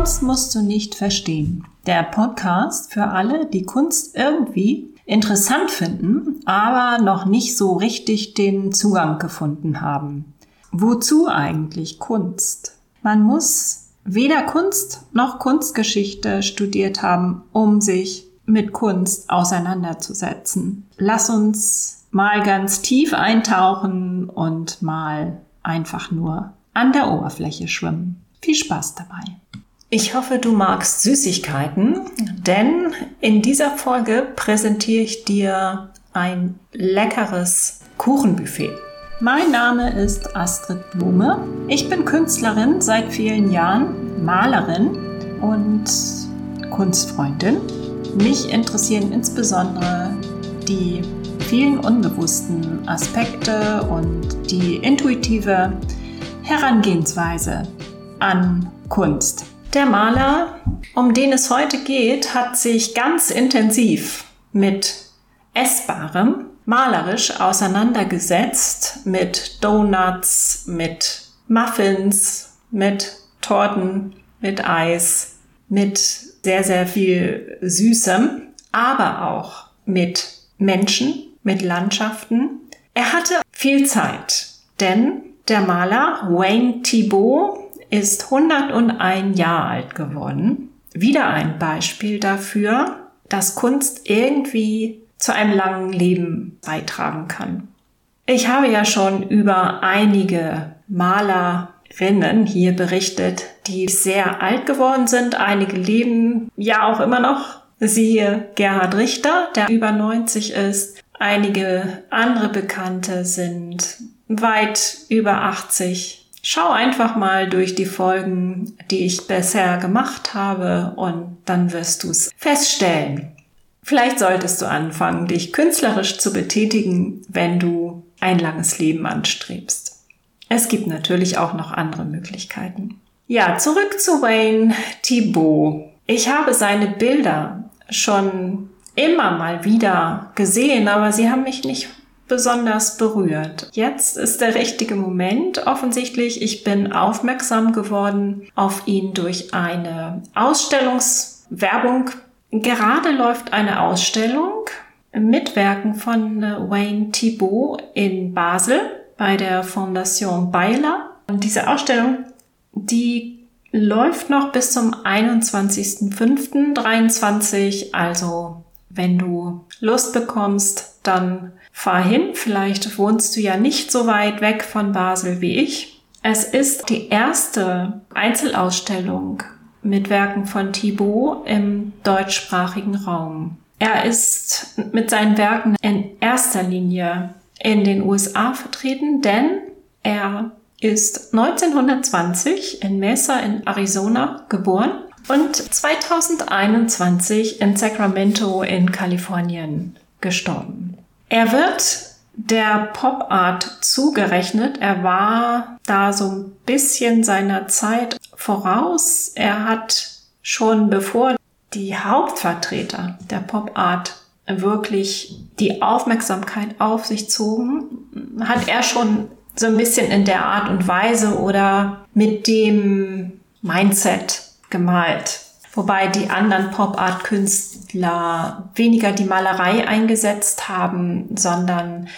Kunst musst du nicht verstehen. Der Podcast für alle, die Kunst irgendwie interessant finden, aber noch nicht so richtig den Zugang gefunden haben. Wozu eigentlich Kunst? Man muss weder Kunst noch Kunstgeschichte studiert haben, um sich mit Kunst auseinanderzusetzen. Lass uns mal ganz tief eintauchen und mal einfach nur an der Oberfläche schwimmen. Viel Spaß dabei. Ich hoffe, du magst Süßigkeiten, denn in dieser Folge präsentiere ich dir ein leckeres Kuchenbuffet. Mein Name ist Astrid Blume. Ich bin Künstlerin seit vielen Jahren, Malerin und Kunstfreundin. Mich interessieren insbesondere die vielen unbewussten Aspekte und die intuitive Herangehensweise an Kunst. Der Maler, um den es heute geht, hat sich ganz intensiv mit Essbarem malerisch auseinandergesetzt, mit Donuts, mit Muffins, mit Torten, mit Eis, mit sehr, sehr viel Süßem, aber auch mit Menschen, mit Landschaften. Er hatte viel Zeit, denn der Maler Wayne Thibault ist 101 Jahre alt geworden. Wieder ein Beispiel dafür, dass Kunst irgendwie zu einem langen Leben beitragen kann. Ich habe ja schon über einige Malerinnen hier berichtet, die sehr alt geworden sind. Einige leben ja auch immer noch. Siehe Gerhard Richter, der über 90 ist. Einige andere Bekannte sind weit über 80. Schau einfach mal durch die Folgen, die ich bisher gemacht habe und dann wirst du es feststellen. Vielleicht solltest du anfangen, dich künstlerisch zu betätigen, wenn du ein langes Leben anstrebst. Es gibt natürlich auch noch andere Möglichkeiten. Ja, zurück zu Wayne Thibault. Ich habe seine Bilder schon immer mal wieder gesehen, aber sie haben mich nicht besonders berührt. Jetzt ist der richtige Moment offensichtlich. Ich bin aufmerksam geworden auf ihn durch eine Ausstellungswerbung. Gerade läuft eine Ausstellung mit Werken von Wayne Thibault in Basel bei der Fondation Beiler. Und diese Ausstellung, die läuft noch bis zum 21.05.23. Also wenn du Lust bekommst, dann fahr hin. Vielleicht wohnst du ja nicht so weit weg von Basel wie ich. Es ist die erste Einzelausstellung mit Werken von Thibaut im deutschsprachigen Raum. Er ist mit seinen Werken in erster Linie in den USA vertreten, denn er ist 1920 in Mesa in Arizona geboren und 2021 in Sacramento in Kalifornien gestorben. Er wird der Pop Art zugerechnet. Er war da so ein bisschen seiner Zeit voraus. Er hat schon bevor die Hauptvertreter der Pop Art wirklich die Aufmerksamkeit auf sich zogen, hat er schon so ein bisschen in der Art und Weise oder mit dem Mindset gemalt. Wobei die anderen Pop-Art-Künstler weniger die Malerei eingesetzt haben, sondern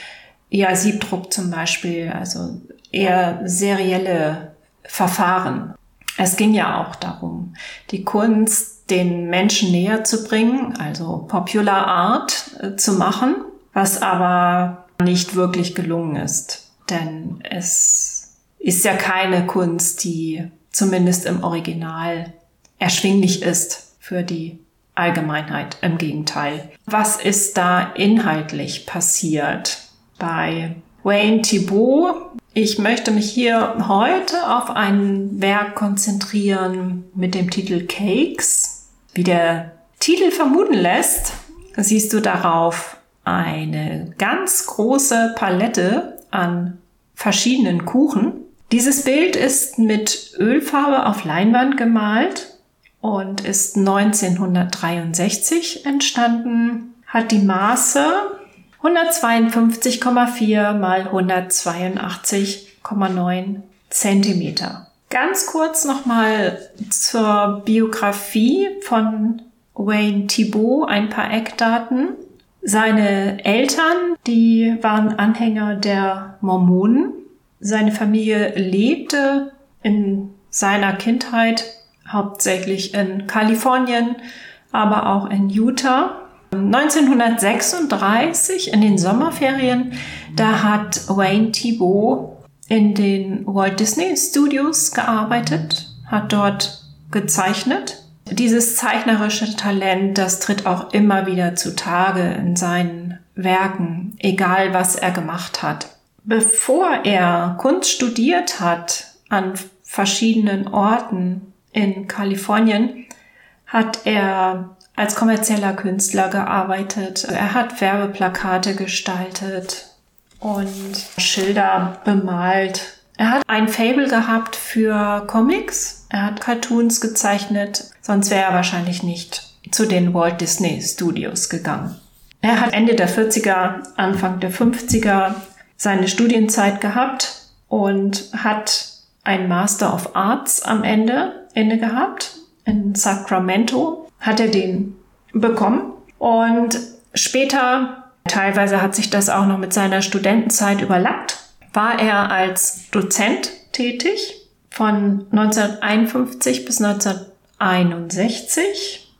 eher Siebdruck zum Beispiel, also eher serielle Verfahren. Es ging ja auch darum, die Kunst den Menschen näher zu bringen, also Popular Art äh, zu machen, was aber nicht wirklich gelungen ist denn es ist ja keine Kunst, die zumindest im Original erschwinglich ist für die Allgemeinheit. Im Gegenteil. Was ist da inhaltlich passiert bei Wayne Thibault? Ich möchte mich hier heute auf ein Werk konzentrieren mit dem Titel Cakes. Wie der Titel vermuten lässt, siehst du darauf eine ganz große Palette an verschiedenen Kuchen. Dieses Bild ist mit Ölfarbe auf Leinwand gemalt und ist 1963 entstanden, hat die Maße 152,4 mal 182,9 Zentimeter. Ganz kurz nochmal zur Biografie von Wayne Thibault, ein paar Eckdaten. Seine Eltern, die waren Anhänger der Mormonen. Seine Familie lebte in seiner Kindheit hauptsächlich in Kalifornien, aber auch in Utah. 1936 in den Sommerferien, da hat Wayne Thibault in den Walt Disney Studios gearbeitet, hat dort gezeichnet. Dieses zeichnerische Talent, das tritt auch immer wieder zutage in seinen Werken, egal was er gemacht hat. Bevor er Kunst studiert hat an verschiedenen Orten in Kalifornien, hat er als kommerzieller Künstler gearbeitet. Er hat Werbeplakate gestaltet und Schilder bemalt. Er hat ein Fable gehabt für Comics. Er hat Cartoons gezeichnet, sonst wäre er wahrscheinlich nicht zu den Walt Disney Studios gegangen. Er hat Ende der 40er, Anfang der 50er seine Studienzeit gehabt und hat ein Master of Arts am Ende inne gehabt. In Sacramento hat er den bekommen. Und später, teilweise hat sich das auch noch mit seiner Studentenzeit überlappt, war er als Dozent tätig von 1951 bis 1961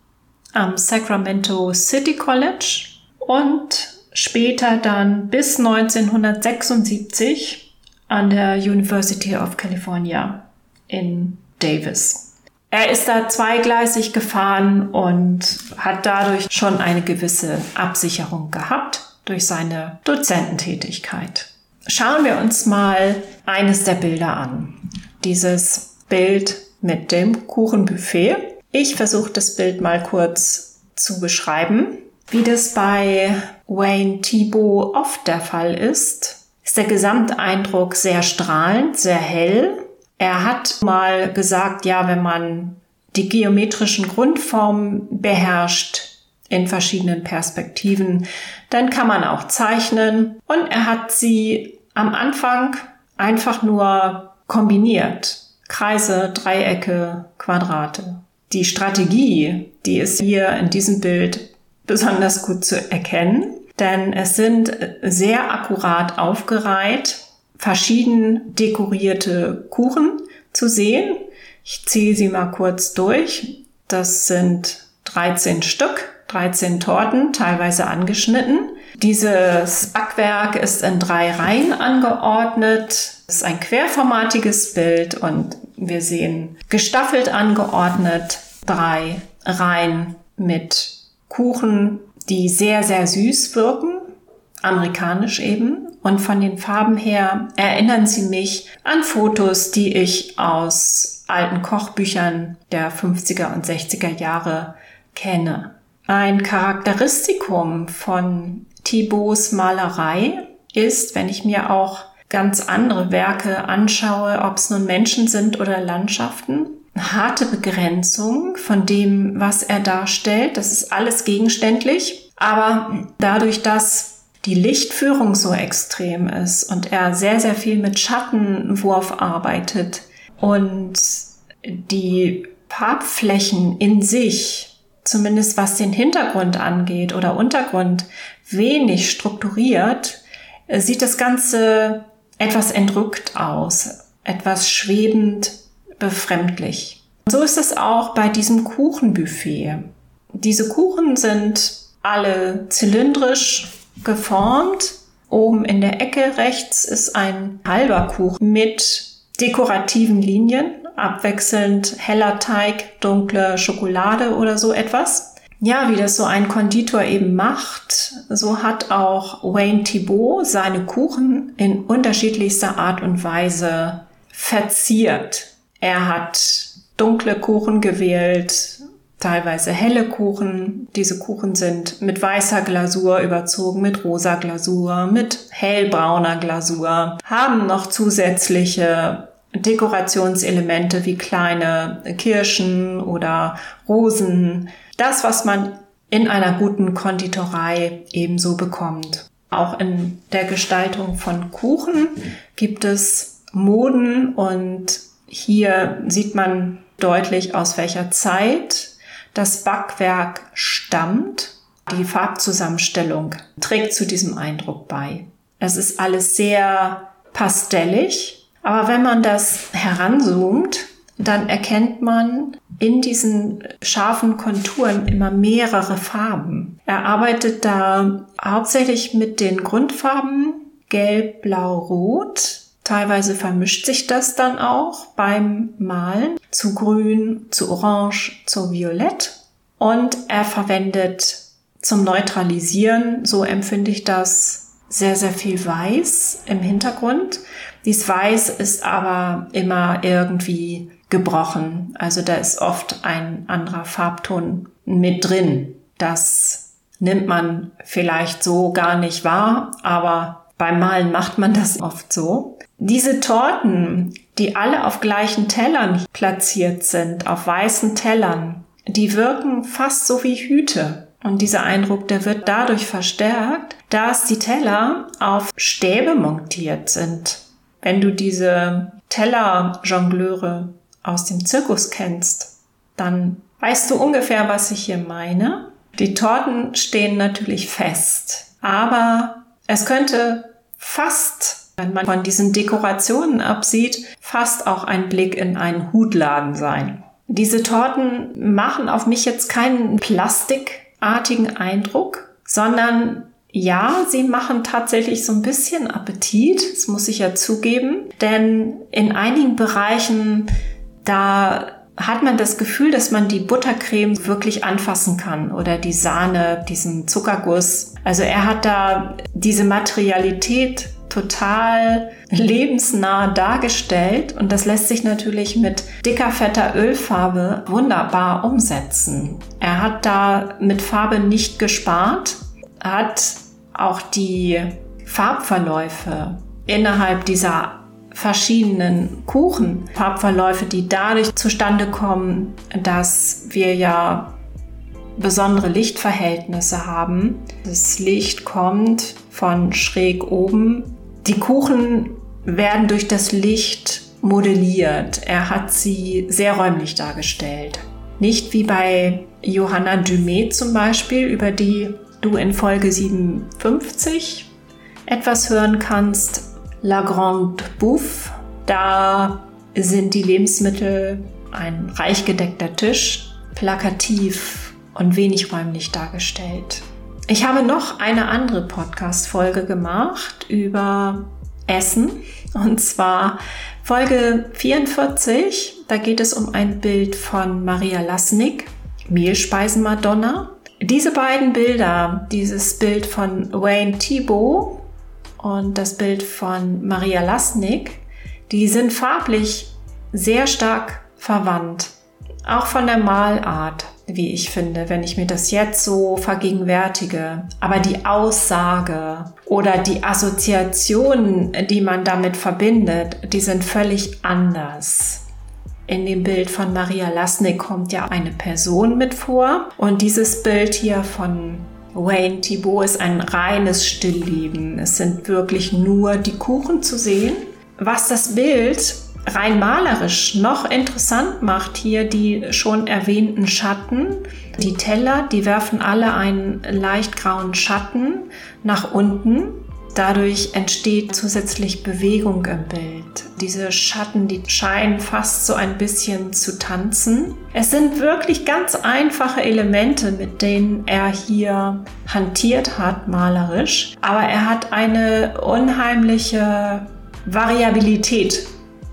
am Sacramento City College und später dann bis 1976 an der University of California in Davis. Er ist da zweigleisig gefahren und hat dadurch schon eine gewisse Absicherung gehabt durch seine Dozententätigkeit. Schauen wir uns mal eines der Bilder an. Dieses Bild mit dem Kuchenbuffet. Ich versuche das Bild mal kurz zu beschreiben. Wie das bei Wayne Thibault oft der Fall ist, ist der Gesamteindruck sehr strahlend, sehr hell er hat mal gesagt, ja, wenn man die geometrischen Grundformen beherrscht in verschiedenen Perspektiven, dann kann man auch zeichnen. Und er hat sie am Anfang einfach nur kombiniert. Kreise, Dreiecke, Quadrate. Die Strategie, die ist hier in diesem Bild besonders gut zu erkennen, denn es sind sehr akkurat aufgereiht verschieden dekorierte Kuchen zu sehen. Ich ziehe sie mal kurz durch. Das sind 13 Stück, 13 Torten, teilweise angeschnitten. Dieses Backwerk ist in drei Reihen angeordnet. Es ist ein querformatiges Bild und wir sehen gestaffelt angeordnet drei Reihen mit Kuchen, die sehr, sehr süß wirken, amerikanisch eben. Und von den Farben her erinnern sie mich an Fotos, die ich aus alten Kochbüchern der 50er und 60er Jahre kenne. Ein Charakteristikum von Thibauts Malerei ist, wenn ich mir auch ganz andere Werke anschaue, ob es nun Menschen sind oder Landschaften, harte Begrenzung von dem, was er darstellt. Das ist alles gegenständlich. Aber dadurch, dass die Lichtführung so extrem ist und er sehr, sehr viel mit Schattenwurf arbeitet und die Farbflächen in sich, zumindest was den Hintergrund angeht oder Untergrund, wenig strukturiert, sieht das Ganze etwas entrückt aus, etwas schwebend, befremdlich. So ist es auch bei diesem Kuchenbuffet. Diese Kuchen sind alle zylindrisch geformt. Oben in der Ecke rechts ist ein halber Kuchen mit dekorativen Linien, abwechselnd heller Teig, dunkle Schokolade oder so etwas. Ja, wie das so ein Konditor eben macht, so hat auch Wayne Thibault seine Kuchen in unterschiedlichster Art und Weise verziert. Er hat dunkle Kuchen gewählt, teilweise helle Kuchen. Diese Kuchen sind mit weißer Glasur überzogen, mit rosa Glasur, mit hellbrauner Glasur, haben noch zusätzliche Dekorationselemente wie kleine Kirschen oder Rosen. Das, was man in einer guten Konditorei ebenso bekommt. Auch in der Gestaltung von Kuchen gibt es Moden und Hier sieht man deutlich, aus welcher Zeit das Backwerk stammt. Die Farbzusammenstellung trägt zu diesem Eindruck bei. Es ist alles sehr pastellig, aber wenn man das heranzoomt, dann erkennt man in diesen scharfen Konturen immer mehrere Farben. Er arbeitet da hauptsächlich mit den Grundfarben Gelb, Blau, Rot. Teilweise vermischt sich das dann auch beim Malen zu Grün, zu Orange, zu Violett. Und er verwendet zum Neutralisieren, so empfinde ich das, sehr, sehr viel Weiß im Hintergrund. Dies Weiß ist aber immer irgendwie gebrochen. Also da ist oft ein anderer Farbton mit drin. Das nimmt man vielleicht so gar nicht wahr, aber beim Malen macht man das oft so. Diese Torten, die alle auf gleichen Tellern platziert sind, auf weißen Tellern, die wirken fast so wie Hüte. Und dieser Eindruck, der wird dadurch verstärkt, dass die Teller auf Stäbe montiert sind. Wenn du diese Tellerjongleure aus dem Zirkus kennst, dann weißt du ungefähr, was ich hier meine. Die Torten stehen natürlich fest, aber es könnte fast, wenn man von diesen Dekorationen absieht, fast auch ein Blick in einen Hutladen sein. Diese Torten machen auf mich jetzt keinen plastikartigen Eindruck, sondern ja, sie machen tatsächlich so ein bisschen Appetit, das muss ich ja zugeben, denn in einigen Bereichen da hat man das Gefühl, dass man die Buttercreme wirklich anfassen kann oder die Sahne, diesen Zuckerguss. Also er hat da diese Materialität total lebensnah dargestellt und das lässt sich natürlich mit dicker, fetter Ölfarbe wunderbar umsetzen. Er hat da mit Farbe nicht gespart, hat auch die Farbverläufe innerhalb dieser verschiedenen Kuchenfarbverläufe, die dadurch zustande kommen, dass wir ja besondere Lichtverhältnisse haben. Das Licht kommt von schräg oben. Die Kuchen werden durch das Licht modelliert. Er hat sie sehr räumlich dargestellt. Nicht wie bei Johanna Dumet zum Beispiel, über die du in Folge 57 etwas hören kannst, La Grande Bouffe. Da sind die Lebensmittel ein reich gedeckter Tisch, plakativ und wenig räumlich dargestellt. Ich habe noch eine andere Podcast-Folge gemacht über Essen und zwar Folge 44. Da geht es um ein Bild von Maria Lasnik, Mehlspeisen Madonna. Diese beiden Bilder, dieses Bild von Wayne Thibault und das Bild von Maria Lasnik, die sind farblich sehr stark verwandt. Auch von der Malart, wie ich finde, wenn ich mir das jetzt so vergegenwärtige. Aber die Aussage oder die Assoziationen, die man damit verbindet, die sind völlig anders. In dem Bild von Maria Lasnik kommt ja eine Person mit vor und dieses Bild hier von Wayne Thibault ist ein reines Stillleben. Es sind wirklich nur die Kuchen zu sehen. Was das Bild rein malerisch noch interessant macht, hier die schon erwähnten Schatten. Die Teller, die werfen alle einen leicht grauen Schatten nach unten Dadurch entsteht zusätzlich Bewegung im Bild. Diese Schatten, die scheinen fast so ein bisschen zu tanzen. Es sind wirklich ganz einfache Elemente, mit denen er hier hantiert hat, malerisch. Aber er hat eine unheimliche Variabilität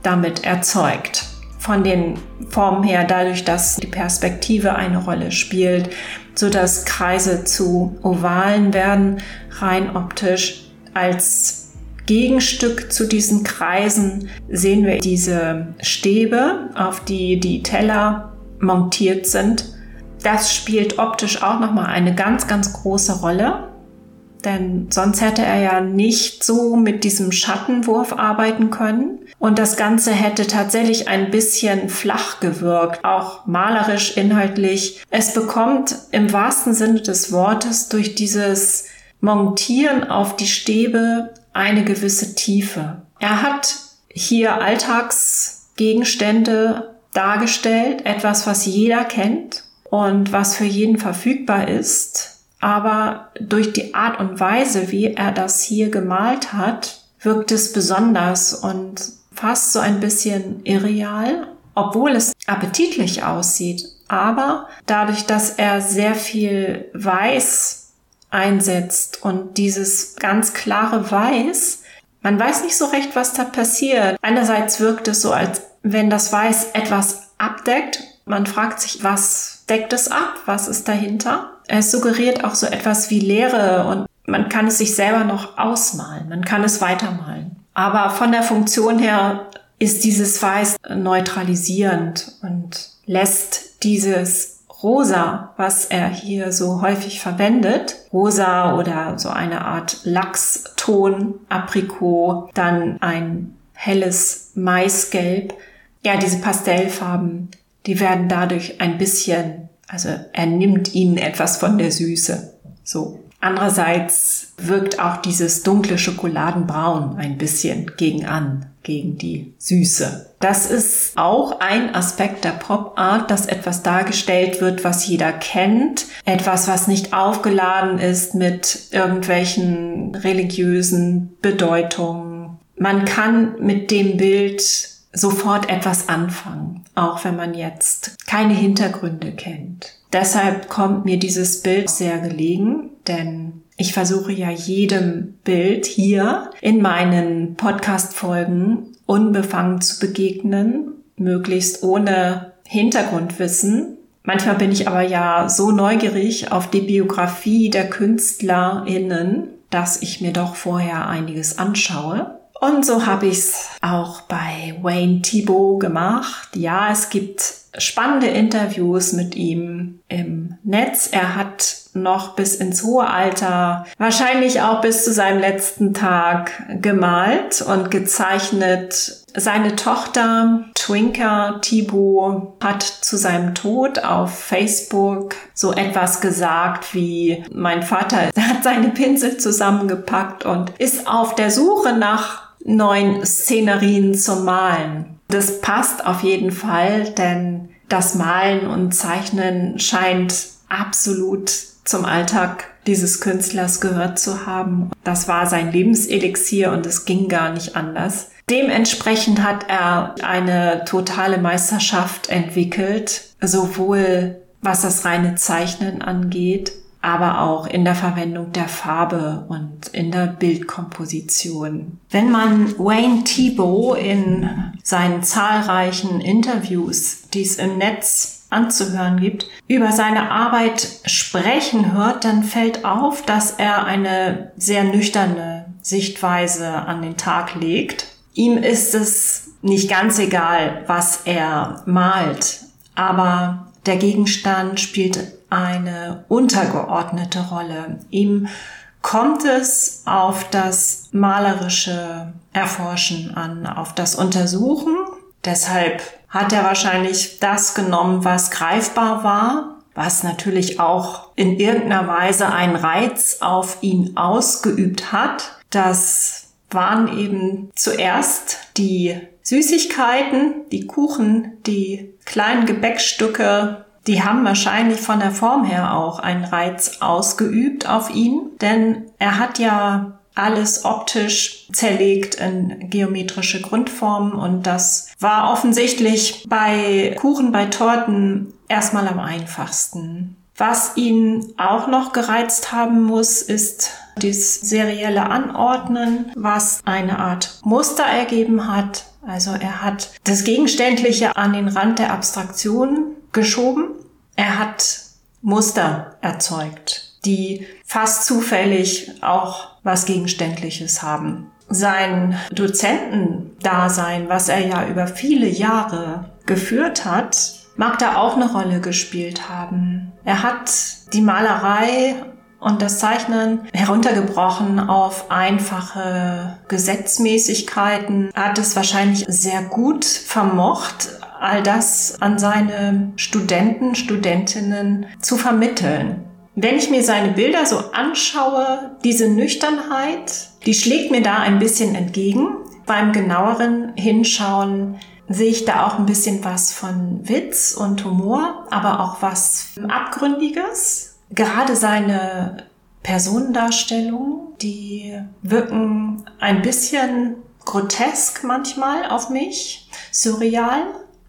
damit erzeugt. Von den Formen her, dadurch, dass die Perspektive eine Rolle spielt, sodass Kreise zu Ovalen werden, rein optisch als Gegenstück zu diesen Kreisen sehen wir diese Stäbe, auf die die Teller montiert sind. Das spielt optisch auch nochmal eine ganz, ganz große Rolle. Denn sonst hätte er ja nicht so mit diesem Schattenwurf arbeiten können. Und das Ganze hätte tatsächlich ein bisschen flach gewirkt, auch malerisch, inhaltlich. Es bekommt im wahrsten Sinne des Wortes durch dieses montieren auf die Stäbe eine gewisse Tiefe. Er hat hier Alltags Gegenstände dargestellt, etwas, was jeder kennt und was für jeden verfügbar ist. Aber durch die Art und Weise, wie er das hier gemalt hat, wirkt es besonders und fast so ein bisschen irreal, obwohl es appetitlich aussieht. Aber dadurch, dass er sehr viel Weiß einsetzt und dieses ganz klare Weiß, man weiß nicht so recht, was da passiert. Einerseits wirkt es so, als wenn das Weiß etwas abdeckt. Man fragt sich, was deckt es ab? Was ist dahinter? Es suggeriert auch so etwas wie Leere und man kann es sich selber noch ausmalen. Man kann es weitermalen. Aber von der Funktion her ist dieses Weiß neutralisierend und lässt dieses Rosa, was er hier so häufig verwendet, rosa oder so eine Art Lachston, Aprikot, dann ein helles Maisgelb, ja, diese Pastellfarben, die werden dadurch ein bisschen, also er nimmt ihnen etwas von der Süße. So. Andererseits wirkt auch dieses dunkle Schokoladenbraun ein bisschen gegen an, gegen die Süße. Das ist auch ein Aspekt der Pop-Art, dass etwas dargestellt wird, was jeder kennt. Etwas, was nicht aufgeladen ist mit irgendwelchen religiösen Bedeutungen. Man kann mit dem Bild sofort etwas anfangen, auch wenn man jetzt keine Hintergründe kennt. Deshalb kommt mir dieses Bild sehr gelegen, denn ich versuche ja jedem Bild hier in meinen Podcast-Folgen unbefangen zu begegnen, möglichst ohne Hintergrundwissen. Manchmal bin ich aber ja so neugierig auf die Biografie der KünstlerInnen, dass ich mir doch vorher einiges anschaue. Und so habe ich es auch bei Wayne Thibault gemacht. Ja, es gibt spannende Interviews mit ihm im Netz. Er hat noch bis ins hohe Alter, wahrscheinlich auch bis zu seinem letzten Tag gemalt und gezeichnet. Seine Tochter Twinker Thibault hat zu seinem Tod auf Facebook so etwas gesagt wie, mein Vater hat seine Pinsel zusammengepackt und ist auf der Suche nach neuen Szenerien zum Malen. Das passt auf jeden Fall, denn das Malen und Zeichnen scheint absolut zum Alltag dieses Künstlers gehört zu haben. Das war sein Lebenselixier und es ging gar nicht anders. Dementsprechend hat er eine totale Meisterschaft entwickelt, sowohl was das reine Zeichnen angeht, aber auch in der Verwendung der Farbe und in der Bildkomposition. Wenn man Wayne Thibault in seinen zahlreichen Interviews, die es im Netz anzuhören gibt, über seine Arbeit sprechen hört, dann fällt auf, dass er eine sehr nüchterne Sichtweise an den Tag legt. Ihm ist es nicht ganz egal, was er malt, aber der Gegenstand spielt eine untergeordnete Rolle. Ihm kommt es auf das malerische Erforschen an, auf das Untersuchen. Deshalb hat er wahrscheinlich das genommen, was greifbar war, was natürlich auch in irgendeiner Weise einen Reiz auf ihn ausgeübt hat. Das waren eben zuerst die Süßigkeiten, die Kuchen, die kleinen Gebäckstücke, die haben wahrscheinlich von der Form her auch einen Reiz ausgeübt auf ihn, denn er hat ja alles optisch zerlegt in geometrische Grundformen und das war offensichtlich bei Kuchen, bei Torten erstmal am einfachsten. Was ihn auch noch gereizt haben muss, ist das serielle Anordnen, was eine Art Muster ergeben hat. Also er hat das Gegenständliche an den Rand der Abstraktion geschoben. Er hat Muster erzeugt, die fast zufällig auch was Gegenständliches haben. Sein Dozentendasein, was er ja über viele Jahre geführt hat, mag da auch eine Rolle gespielt haben. Er hat die Malerei und das Zeichnen heruntergebrochen auf einfache Gesetzmäßigkeiten, hat es wahrscheinlich sehr gut vermocht, all das an seine Studenten, Studentinnen zu vermitteln. Wenn ich mir seine Bilder so anschaue, diese Nüchternheit, die schlägt mir da ein bisschen entgegen. Beim genaueren Hinschauen sehe ich da auch ein bisschen was von Witz und Humor, aber auch was Abgründiges. Gerade seine Personendarstellungen, die wirken ein bisschen grotesk manchmal auf mich, surreal,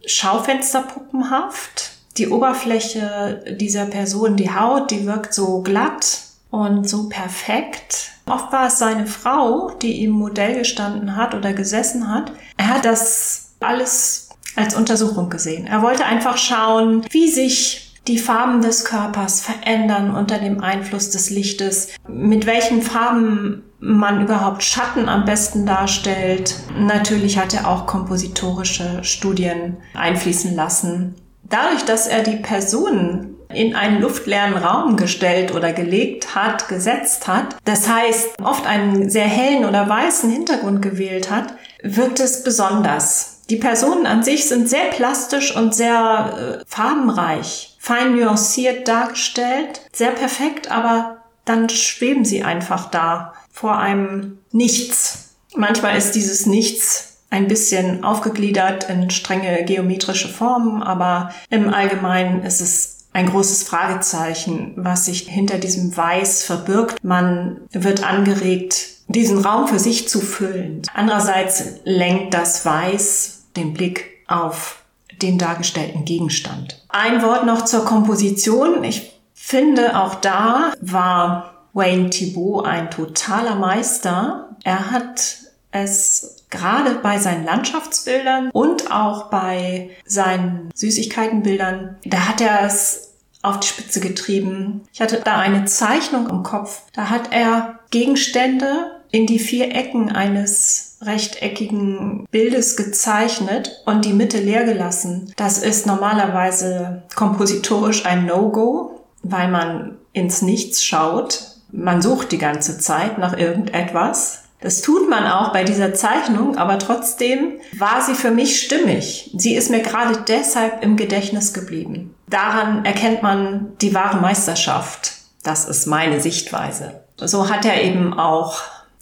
schaufensterpuppenhaft. Die Oberfläche dieser Person, die Haut, die wirkt so glatt und so perfekt. Oft war es seine Frau, die ihm Modell gestanden hat oder gesessen hat. Er hat das alles als Untersuchung gesehen. Er wollte einfach schauen, wie sich die Farben des Körpers verändern unter dem Einfluss des Lichtes, mit welchen Farben man überhaupt Schatten am besten darstellt. Natürlich hat er auch kompositorische Studien einfließen lassen. Dadurch, dass er die Personen in einen luftleeren Raum gestellt oder gelegt hat, gesetzt hat, das heißt oft einen sehr hellen oder weißen Hintergrund gewählt hat, wirkt es besonders. Die Personen an sich sind sehr plastisch und sehr äh, farbenreich, fein nuanciert dargestellt, sehr perfekt, aber dann schweben sie einfach da vor einem Nichts. Manchmal ist dieses Nichts ein bisschen aufgegliedert in strenge geometrische Formen, aber im Allgemeinen ist es ein großes Fragezeichen, was sich hinter diesem Weiß verbirgt. Man wird angeregt, diesen Raum für sich zu füllen. Andererseits lenkt das Weiß den Blick auf den dargestellten Gegenstand. Ein Wort noch zur Komposition. Ich finde, auch da war Wayne Thibault ein totaler Meister. Er hat es gerade bei seinen Landschaftsbildern und auch bei seinen Süßigkeitenbildern, da hat er es auf die Spitze getrieben. Ich hatte da eine Zeichnung im Kopf. Da hat er Gegenstände in die vier Ecken eines rechteckigen Bildes gezeichnet und die Mitte leer gelassen. Das ist normalerweise kompositorisch ein No-Go, weil man ins Nichts schaut. Man sucht die ganze Zeit nach irgendetwas. Das tut man auch bei dieser Zeichnung, aber trotzdem war sie für mich stimmig. Sie ist mir gerade deshalb im Gedächtnis geblieben. Daran erkennt man die wahre Meisterschaft. Das ist meine Sichtweise. So hat er eben auch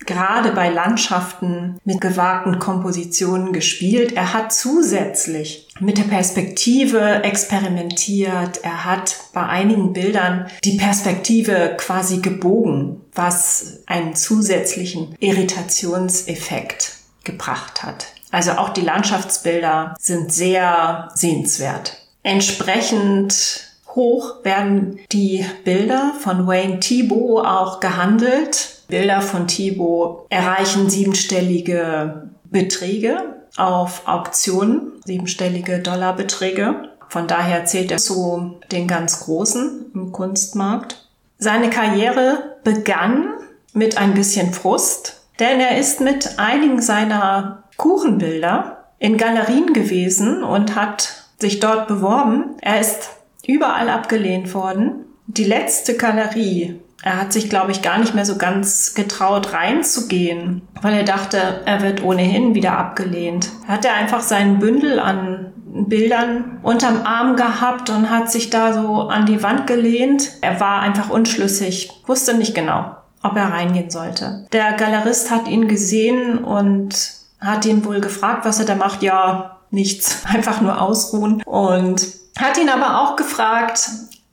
gerade bei Landschaften mit gewagten Kompositionen gespielt. Er hat zusätzlich mit der Perspektive experimentiert. Er hat bei einigen Bildern die Perspektive quasi gebogen, was einen zusätzlichen Irritationseffekt gebracht hat. Also auch die Landschaftsbilder sind sehr sehenswert. Entsprechend hoch werden die Bilder von Wayne Thibault auch gehandelt. Bilder von Thibaut erreichen siebenstellige Beträge auf Auktionen, siebenstellige Dollarbeträge. Von daher zählt er zu den ganz Großen im Kunstmarkt. Seine Karriere begann mit ein bisschen Frust, denn er ist mit einigen seiner Kuchenbilder in Galerien gewesen und hat sich dort beworben. Er ist überall abgelehnt worden. Die letzte Galerie, er hat sich, glaube ich, gar nicht mehr so ganz getraut reinzugehen, weil er dachte, er wird ohnehin wieder abgelehnt. Er hatte einfach seinen Bündel an Bildern unterm Arm gehabt und hat sich da so an die Wand gelehnt. Er war einfach unschlüssig, wusste nicht genau, ob er reingehen sollte. Der Galerist hat ihn gesehen und hat ihn wohl gefragt, was er da macht. Ja, nichts, einfach nur ausruhen. Und hat ihn aber auch gefragt,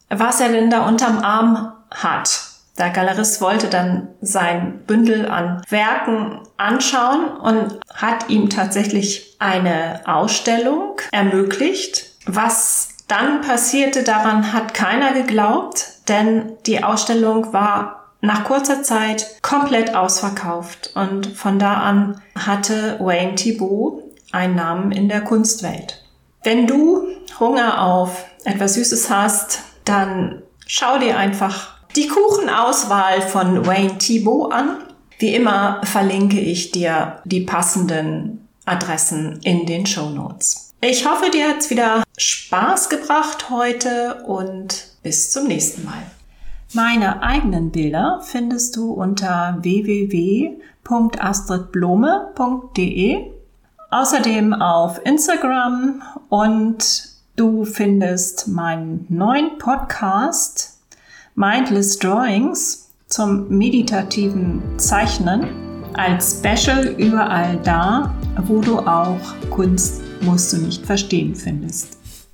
was er denn da unterm Arm hat. Der Galerist wollte dann sein Bündel an Werken anschauen und hat ihm tatsächlich eine Ausstellung ermöglicht. Was dann passierte, daran hat keiner geglaubt, denn die Ausstellung war nach kurzer Zeit komplett ausverkauft und von da an hatte Wayne Thibault einen Namen in der Kunstwelt. Wenn du Hunger auf etwas Süßes hast, dann schau dir einfach die Kuchenauswahl von Wayne Thibault an. Wie immer verlinke ich dir die passenden Adressen in den Show Notes. Ich hoffe, dir hat's wieder Spaß gebracht heute und bis zum nächsten Mal. Meine eigenen Bilder findest du unter www.astridblome.de, außerdem auf Instagram und du findest meinen neuen Podcast Mindless Drawings zum meditativen Zeichnen als Special überall da, wo du auch Kunst musst du nicht verstehen findest.